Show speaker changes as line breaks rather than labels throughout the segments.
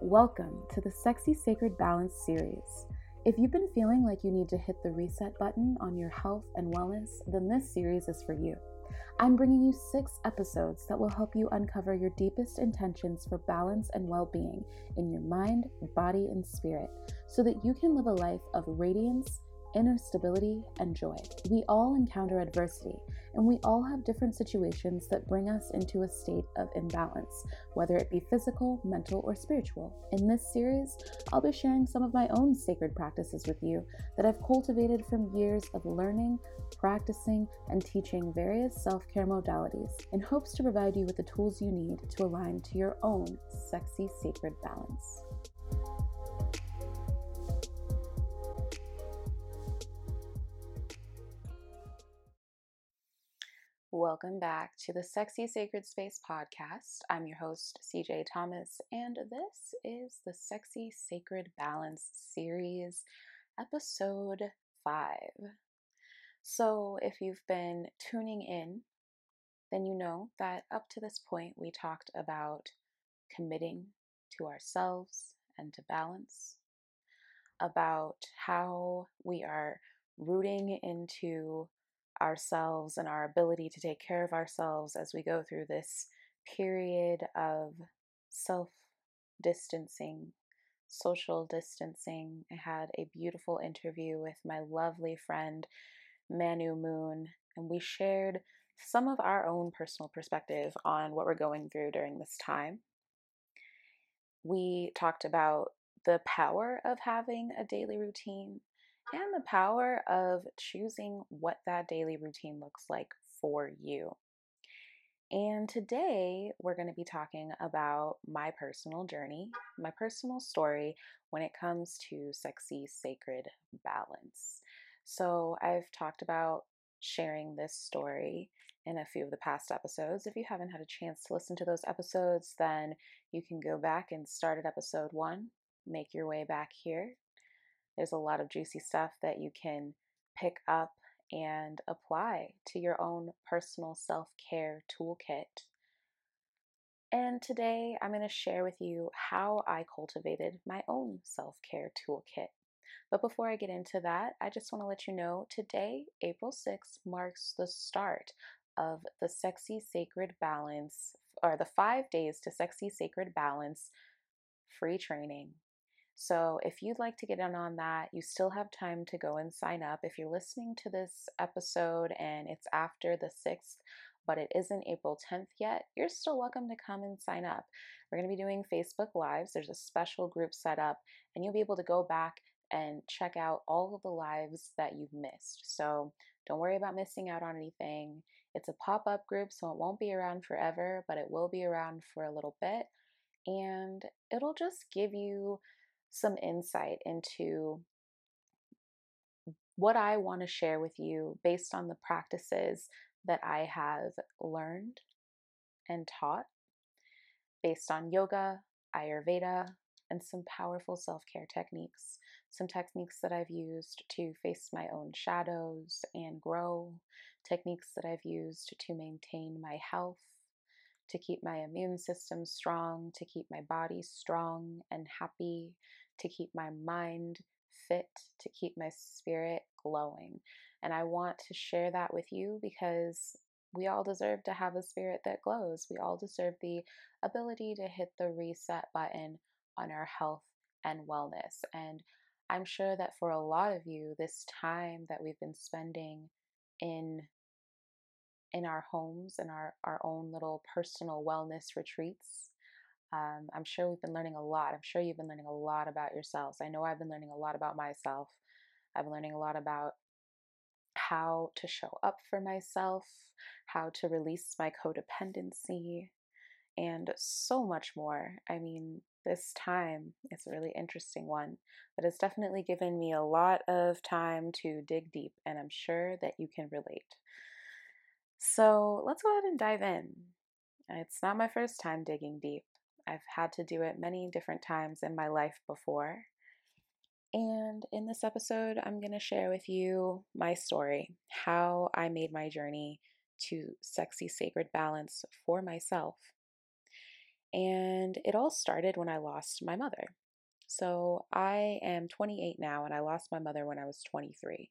Welcome to the Sexy Sacred Balance series. If you've been feeling like you need to hit the reset button on your health and wellness, then this series is for you. I'm bringing you six episodes that will help you uncover your deepest intentions for balance and well being in your mind, body, and spirit so that you can live a life of radiance inner stability, and joy. We all encounter adversity, and we all have different situations that bring us into a state of imbalance, whether it be physical, mental, or spiritual. In this series, I'll be sharing some of my own sacred practices with you that I've cultivated from years of learning, practicing, and teaching various self care modalities in hopes to provide you with the tools you need to align to your own sexy sacred balance. Welcome back to the Sexy Sacred Space podcast. I'm your host, CJ Thomas, and this is the Sexy Sacred Balance series, episode 5. So, if you've been tuning in, then you know that up to this point we talked about committing to ourselves and to balance, about how we are rooting into ourselves and our ability to take care of ourselves as we go through this period of self distancing, social distancing. I had a beautiful interview with my lovely friend Manu Moon, and we shared some of our own personal perspective on what we're going through during this time. We talked about the power of having a daily routine and the power of choosing what that daily routine looks like for you. And today we're going to be talking about my personal journey, my personal story when it comes to sexy, sacred balance. So I've talked about sharing this story in a few of the past episodes. If you haven't had a chance to listen to those episodes, then you can go back and start at episode one, make your way back here, there's a lot of juicy stuff that you can pick up and apply to your own personal self care toolkit. And today I'm going to share with you how I cultivated my own self care toolkit. But before I get into that, I just want to let you know today, April 6th, marks the start of the Sexy Sacred Balance, or the five days to Sexy Sacred Balance free training so, if you'd like to get in on that, you still have time to go and sign up. If you're listening to this episode and it's after the 6th, but it isn't April 10th yet, you're still welcome to come and sign up. We're going to be doing Facebook Lives. There's a special group set up, and you'll be able to go back and check out all of the lives that you've missed. So, don't worry about missing out on anything. It's a pop up group, so it won't be around forever, but it will be around for a little bit. And it'll just give you some insight into what I want to share with you based on the practices that I have learned and taught based on yoga, Ayurveda, and some powerful self care techniques. Some techniques that I've used to face my own shadows and grow, techniques that I've used to maintain my health to keep my immune system strong, to keep my body strong and happy, to keep my mind fit, to keep my spirit glowing. And I want to share that with you because we all deserve to have a spirit that glows. We all deserve the ability to hit the reset button on our health and wellness. And I'm sure that for a lot of you, this time that we've been spending in in our homes and our, our own little personal wellness retreats. Um, I'm sure we've been learning a lot. I'm sure you've been learning a lot about yourselves. I know I've been learning a lot about myself. I've been learning a lot about how to show up for myself, how to release my codependency, and so much more. I mean, this time is a really interesting one, but it's definitely given me a lot of time to dig deep, and I'm sure that you can relate. So let's go ahead and dive in. It's not my first time digging deep. I've had to do it many different times in my life before. And in this episode, I'm going to share with you my story, how I made my journey to sexy sacred balance for myself. And it all started when I lost my mother. So I am 28 now, and I lost my mother when I was 23.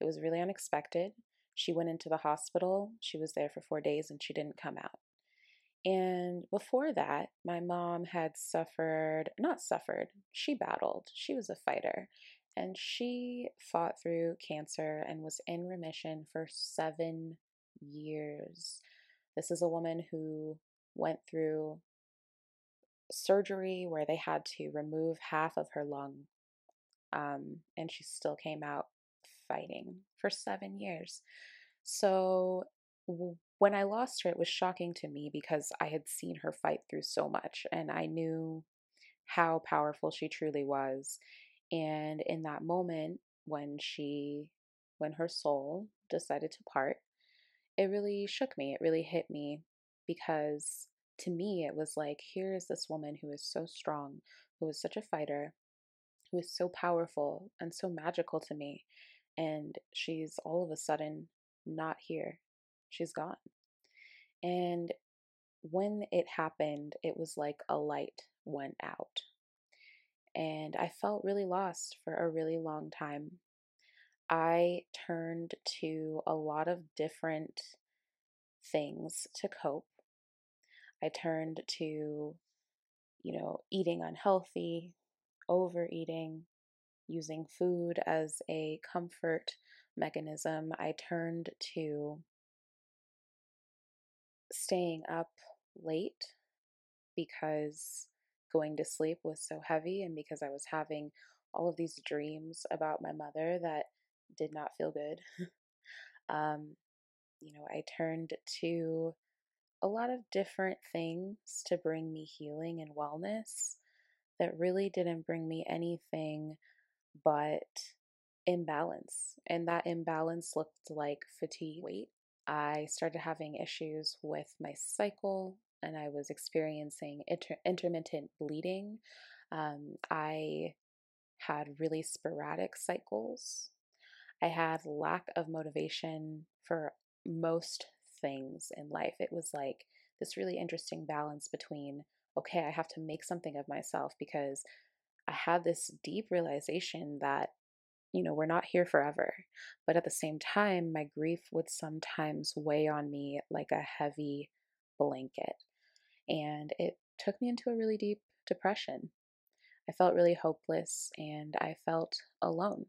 It was really unexpected. She went into the hospital. She was there for four days and she didn't come out. And before that, my mom had suffered, not suffered, she battled. She was a fighter. And she fought through cancer and was in remission for seven years. This is a woman who went through surgery where they had to remove half of her lung. Um, and she still came out fighting for seven years. So when I lost her, it was shocking to me because I had seen her fight through so much and I knew how powerful she truly was. And in that moment, when she, when her soul decided to part, it really shook me. It really hit me because to me, it was like, here is this woman who is so strong, who is such a fighter, who is so powerful and so magical to me. And she's all of a sudden not here. She's gone. And when it happened, it was like a light went out. And I felt really lost for a really long time. I turned to a lot of different things to cope. I turned to, you know, eating unhealthy, overeating, using food as a comfort mechanism. I turned to staying up late because going to sleep was so heavy and because I was having all of these dreams about my mother that did not feel good. um, you know, I turned to a lot of different things to bring me healing and wellness that really didn't bring me anything but imbalance. And that imbalance looked like fatigue, weight. I started having issues with my cycle and I was experiencing inter- intermittent bleeding. Um, I had really sporadic cycles. I had lack of motivation for most things in life. It was like this really interesting balance between, okay, I have to make something of myself because I had this deep realization that, you know, we're not here forever. But at the same time, my grief would sometimes weigh on me like a heavy blanket. And it took me into a really deep depression. I felt really hopeless and I felt alone.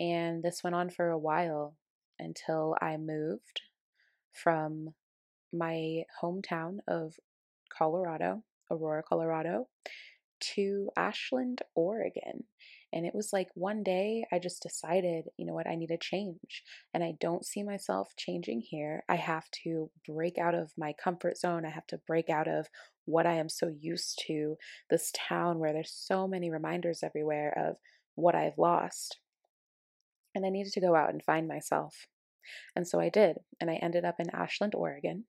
And this went on for a while until I moved from my hometown of Colorado, Aurora, Colorado, to Ashland, Oregon. And it was like one day I just decided, you know what, I need a change. And I don't see myself changing here. I have to break out of my comfort zone. I have to break out of what I am so used to, this town where there's so many reminders everywhere of what I've lost. And I needed to go out and find myself. And so I did. And I ended up in Ashland, Oregon.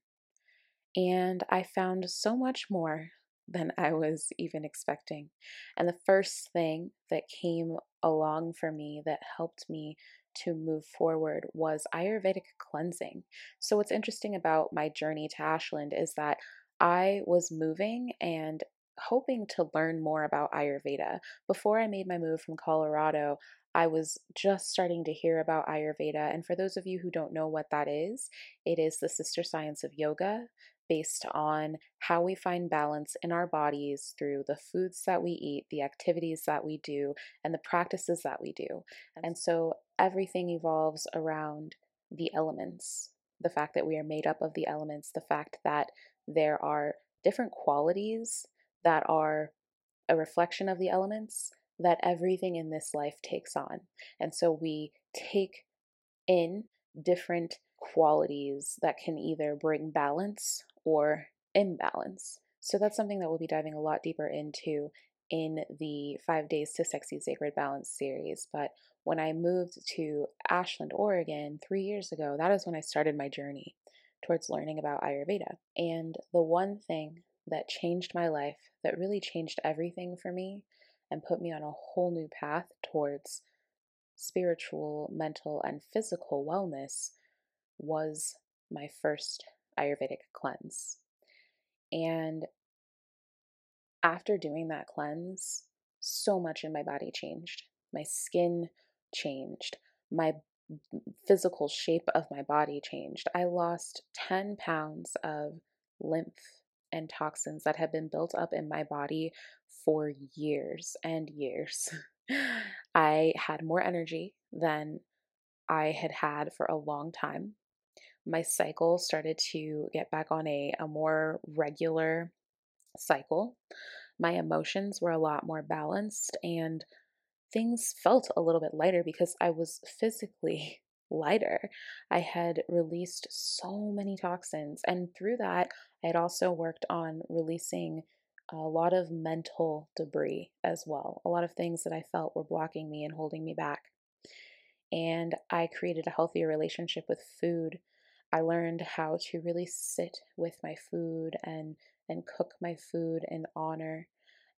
And I found so much more than I was even expecting. And the first thing that came along for me that helped me to move forward was Ayurvedic cleansing. So, what's interesting about my journey to Ashland is that I was moving and hoping to learn more about Ayurveda. Before I made my move from Colorado, I was just starting to hear about Ayurveda. And for those of you who don't know what that is, it is the sister science of yoga based on how we find balance in our bodies through the foods that we eat, the activities that we do, and the practices that we do. And so everything evolves around the elements the fact that we are made up of the elements, the fact that there are different qualities that are a reflection of the elements that everything in this life takes on. And so we take in different qualities that can either bring balance or imbalance. So that's something that we'll be diving a lot deeper into in the Five Days to Sexy Sacred Balance series. But when I moved to Ashland, Oregon three years ago, that is when I started my journey towards learning about Ayurveda. And the one thing that changed my life, that really changed everything for me, and put me on a whole new path towards spiritual, mental, and physical wellness was my first Ayurvedic cleanse. And after doing that cleanse, so much in my body changed. My skin changed. My physical shape of my body changed. I lost 10 pounds of lymph and toxins that had been built up in my body for years and years. I had more energy than I had had for a long time. My cycle started to get back on a, a more regular cycle. My emotions were a lot more balanced and things felt a little bit lighter because I was physically lighter. I had released so many toxins, and through that, I had also worked on releasing a lot of mental debris as well, a lot of things that I felt were blocking me and holding me back. And I created a healthier relationship with food. I learned how to really sit with my food and and cook my food in honor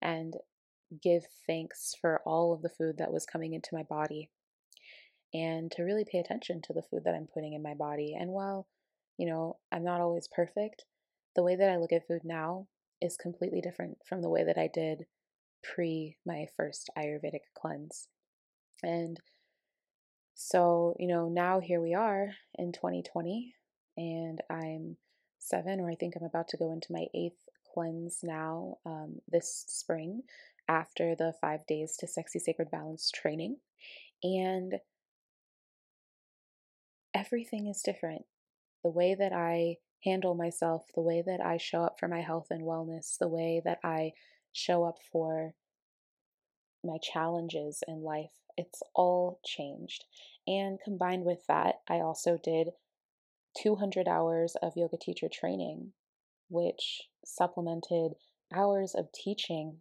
and give thanks for all of the food that was coming into my body and to really pay attention to the food that I'm putting in my body. And while, you know, I'm not always perfect, the way that I look at food now is completely different from the way that I did pre my first Ayurvedic cleanse. And so, you know, now here we are in 2020, and I'm seven, or I think I'm about to go into my eighth cleanse now um, this spring after the five days to sexy sacred balance training. And everything is different. The way that I handle myself, the way that I show up for my health and wellness, the way that I show up for my challenges in life, it's all changed. And combined with that, I also did 200 hours of yoga teacher training, which supplemented hours of teaching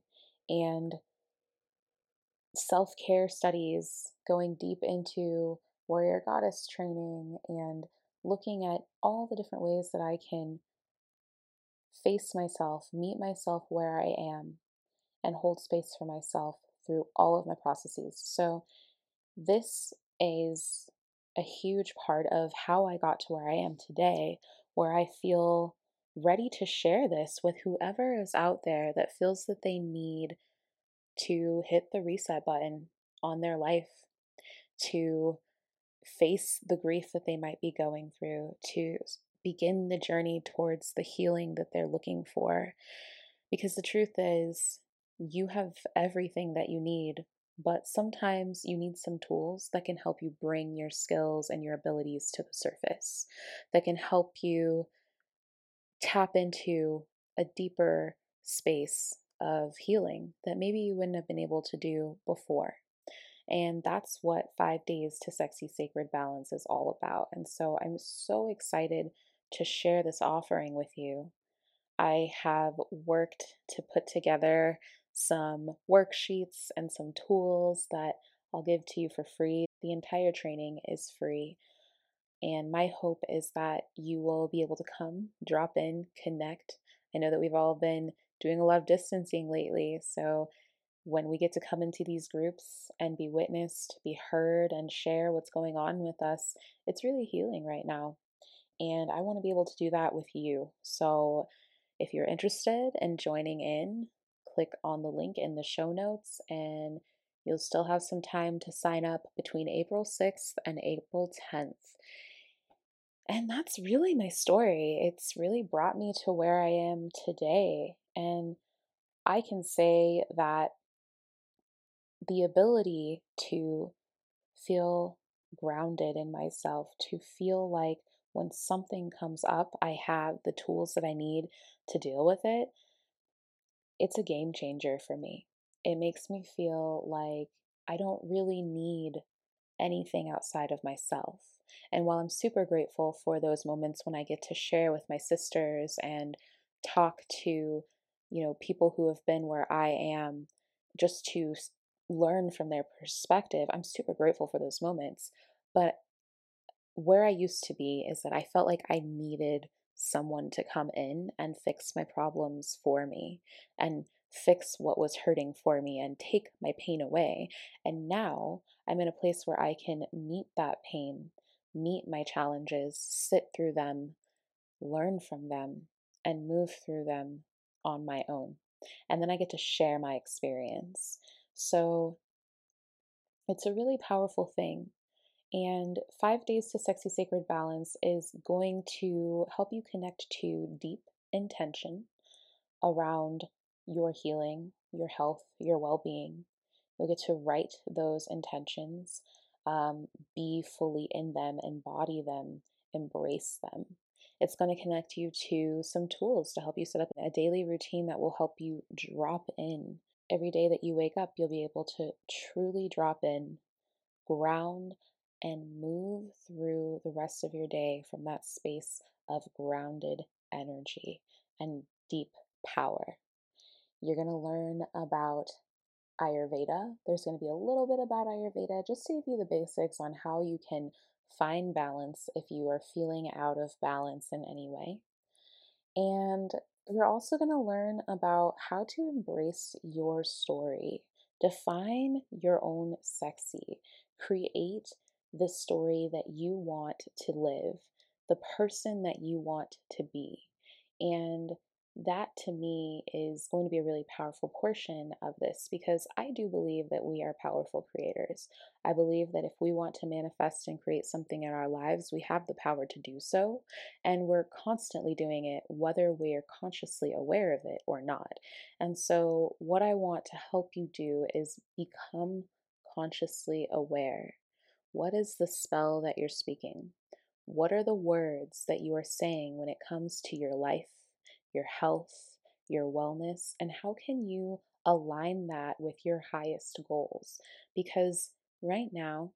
and self care studies, going deep into warrior goddess training and looking at all the different ways that I can face myself, meet myself where I am, and hold space for myself through all of my processes. So, this is a huge part of how I got to where I am today, where I feel ready to share this with whoever is out there that feels that they need to hit the reset button on their life, to face the grief that they might be going through, to begin the journey towards the healing that they're looking for. Because the truth is, you have everything that you need, but sometimes you need some tools that can help you bring your skills and your abilities to the surface, that can help you tap into a deeper space of healing that maybe you wouldn't have been able to do before. And that's what Five Days to Sexy Sacred Balance is all about. And so I'm so excited to share this offering with you. I have worked to put together some worksheets and some tools that I'll give to you for free. The entire training is free. And my hope is that you will be able to come, drop in, connect. I know that we've all been doing a lot of distancing lately. So when we get to come into these groups and be witnessed, be heard, and share what's going on with us, it's really healing right now. And I want to be able to do that with you. So if you're interested in joining in, click on the link in the show notes and you'll still have some time to sign up between April 6th and April 10th. And that's really my story. It's really brought me to where I am today. And I can say that the ability to feel grounded in myself, to feel like when something comes up, I have the tools that I need to deal with it, it's a game changer for me. It makes me feel like I don't really need anything outside of myself. And while I'm super grateful for those moments when I get to share with my sisters and talk to, you know, people who have been where I am just to learn from their perspective, I'm super grateful for those moments. But where I used to be is that I felt like I needed someone to come in and fix my problems for me and fix what was hurting for me and take my pain away. And now I'm in a place where I can meet that pain, meet my challenges, sit through them, learn from them, and move through them on my own. And then I get to share my experience. So it's a really powerful thing. And Five Days to Sexy Sacred Balance is going to help you connect to deep intention around your healing, your health, your well being. You'll get to write those intentions, um, be fully in them, embody them, embrace them. It's going to connect you to some tools to help you set up a daily routine that will help you drop in. Every day that you wake up, you'll be able to truly drop in, ground, and move through the rest of your day from that space of grounded energy and deep power. You're going to learn about Ayurveda. There's going to be a little bit about Ayurveda just to give you the basics on how you can find balance if you are feeling out of balance in any way. And you're also going to learn about how to embrace your story, define your own sexy, create the story that you want to live, the person that you want to be. And that to me is going to be a really powerful portion of this because I do believe that we are powerful creators. I believe that if we want to manifest and create something in our lives, we have the power to do so. And we're constantly doing it, whether we're consciously aware of it or not. And so, what I want to help you do is become consciously aware. What is the spell that you're speaking? What are the words that you are saying when it comes to your life? your health, your wellness, and how can you align that with your highest goals? Because right now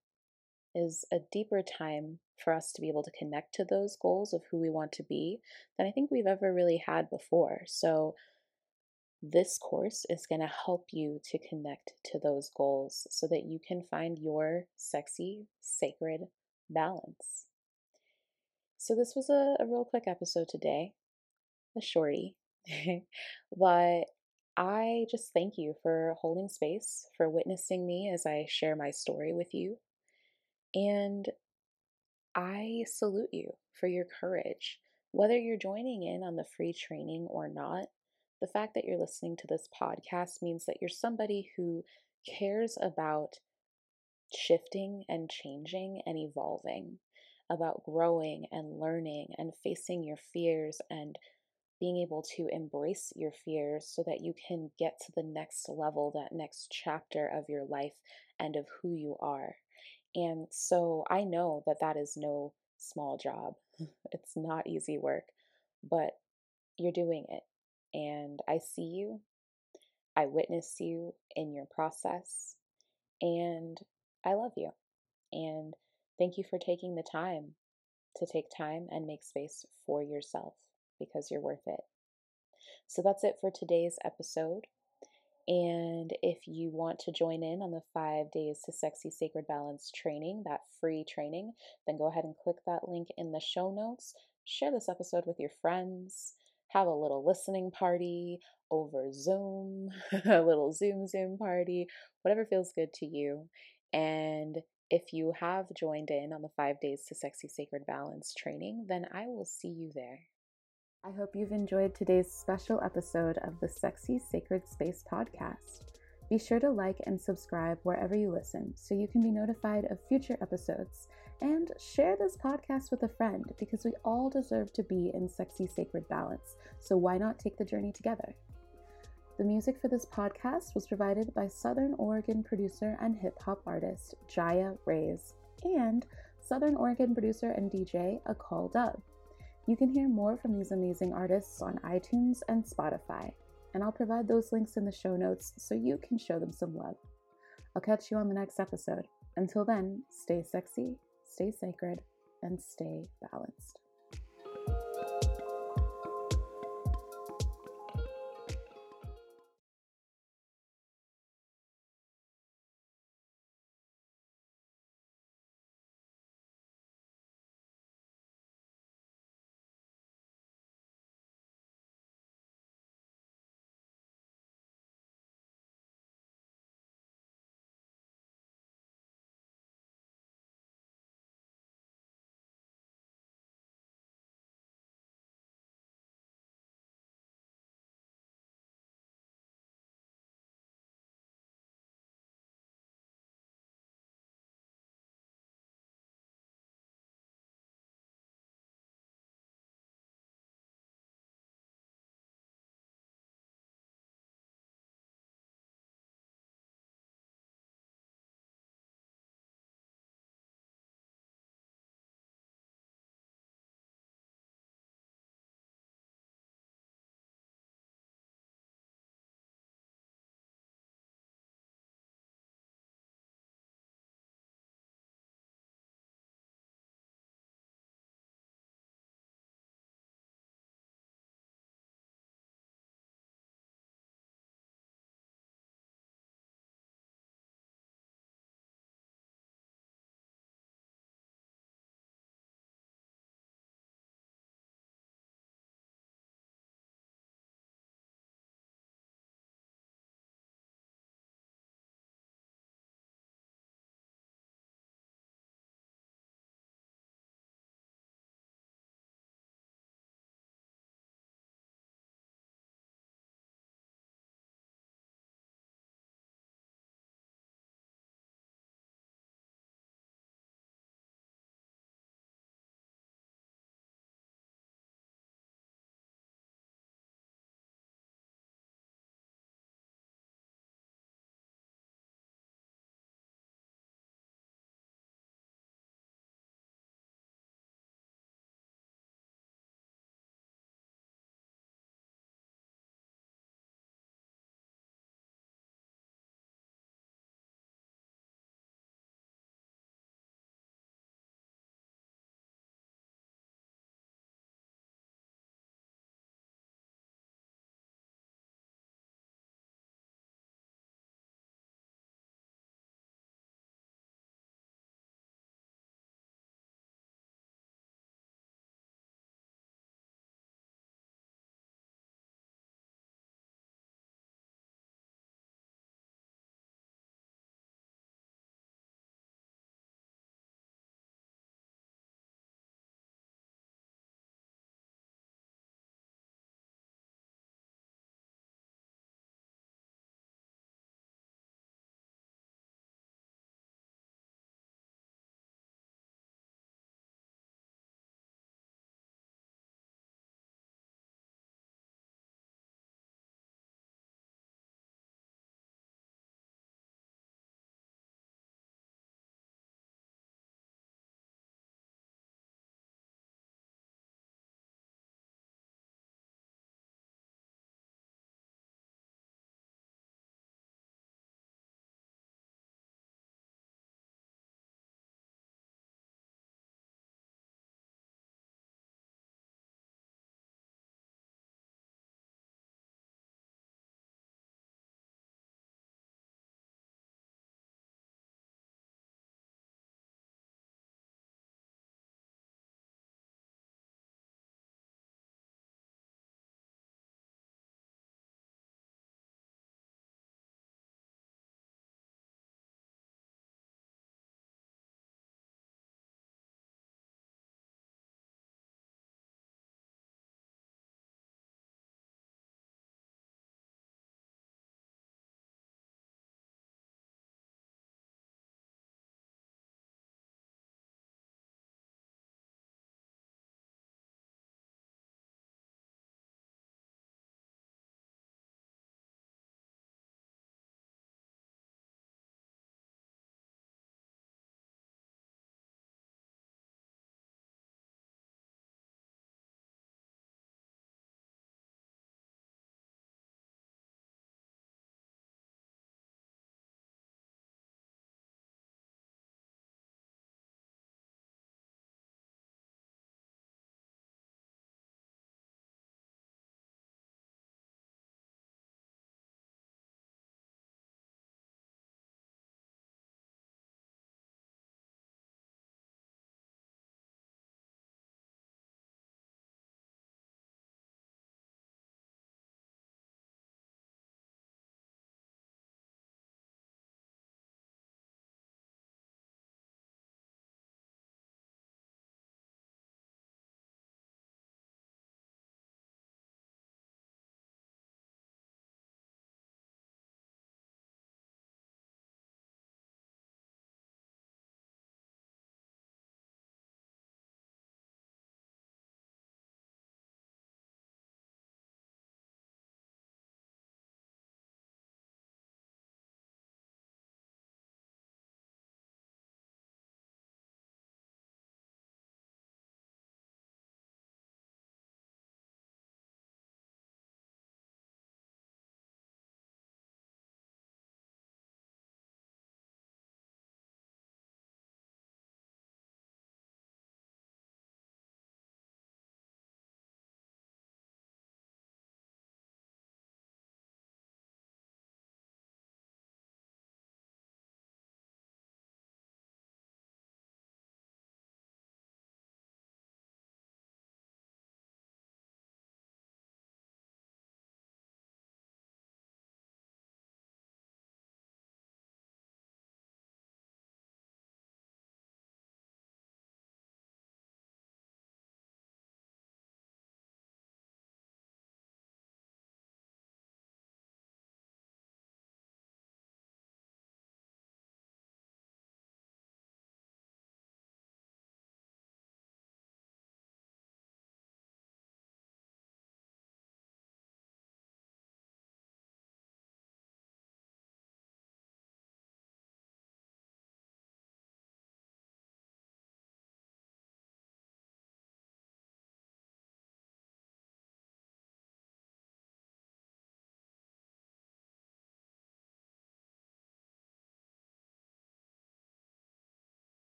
is a deeper time for us to be able to connect to those goals of who we want to be than I think we've ever really had before. So, this course is going to help you to connect to those goals so that you can find your sexy, sacred balance. So, this was a, a real quick episode today a shorty. but I just thank you for holding space, for witnessing me as I share my story with you. And I salute you for your courage. Whether you're joining in on the free training or not, the fact that you're listening to this podcast means that you're somebody who cares about shifting and changing and evolving, about growing and learning and facing your fears and being able to embrace your fears so that you can get to the next level, that next chapter of your life and of who you are. And so I know that that is no small job. It's not easy work, but you're doing it. And I see you, I witness you in your process, and I love you. And thank you for taking the time to take time and make space for yourself because you're worth it. So that's it for today's episode. And if you want to join in on the five days to sexy sacred balance training, that free training, then go ahead and click that link in the show notes. Share this episode with your friends. Have a little listening party over Zoom, a little Zoom Zoom party, whatever feels good to you. And if you have joined in on the five days to sexy sacred balance training, then I will see you there. I hope you've enjoyed today's special episode of the Sexy Sacred Space podcast. Be sure to like and subscribe wherever you listen so you can be notified of future episodes. And share this podcast with a friend because we all deserve to be in sexy sacred balance. So why not take the journey together? The music for this podcast was provided by Southern Oregon producer and hip hop artist Jaya Rays and Southern Oregon producer and DJ Akal Dub. You can hear more from these amazing artists on iTunes and Spotify, and I'll provide those links in the show notes so you can show them some love. I'll catch you on the next episode. Until then, stay sexy, stay sacred, and stay balanced.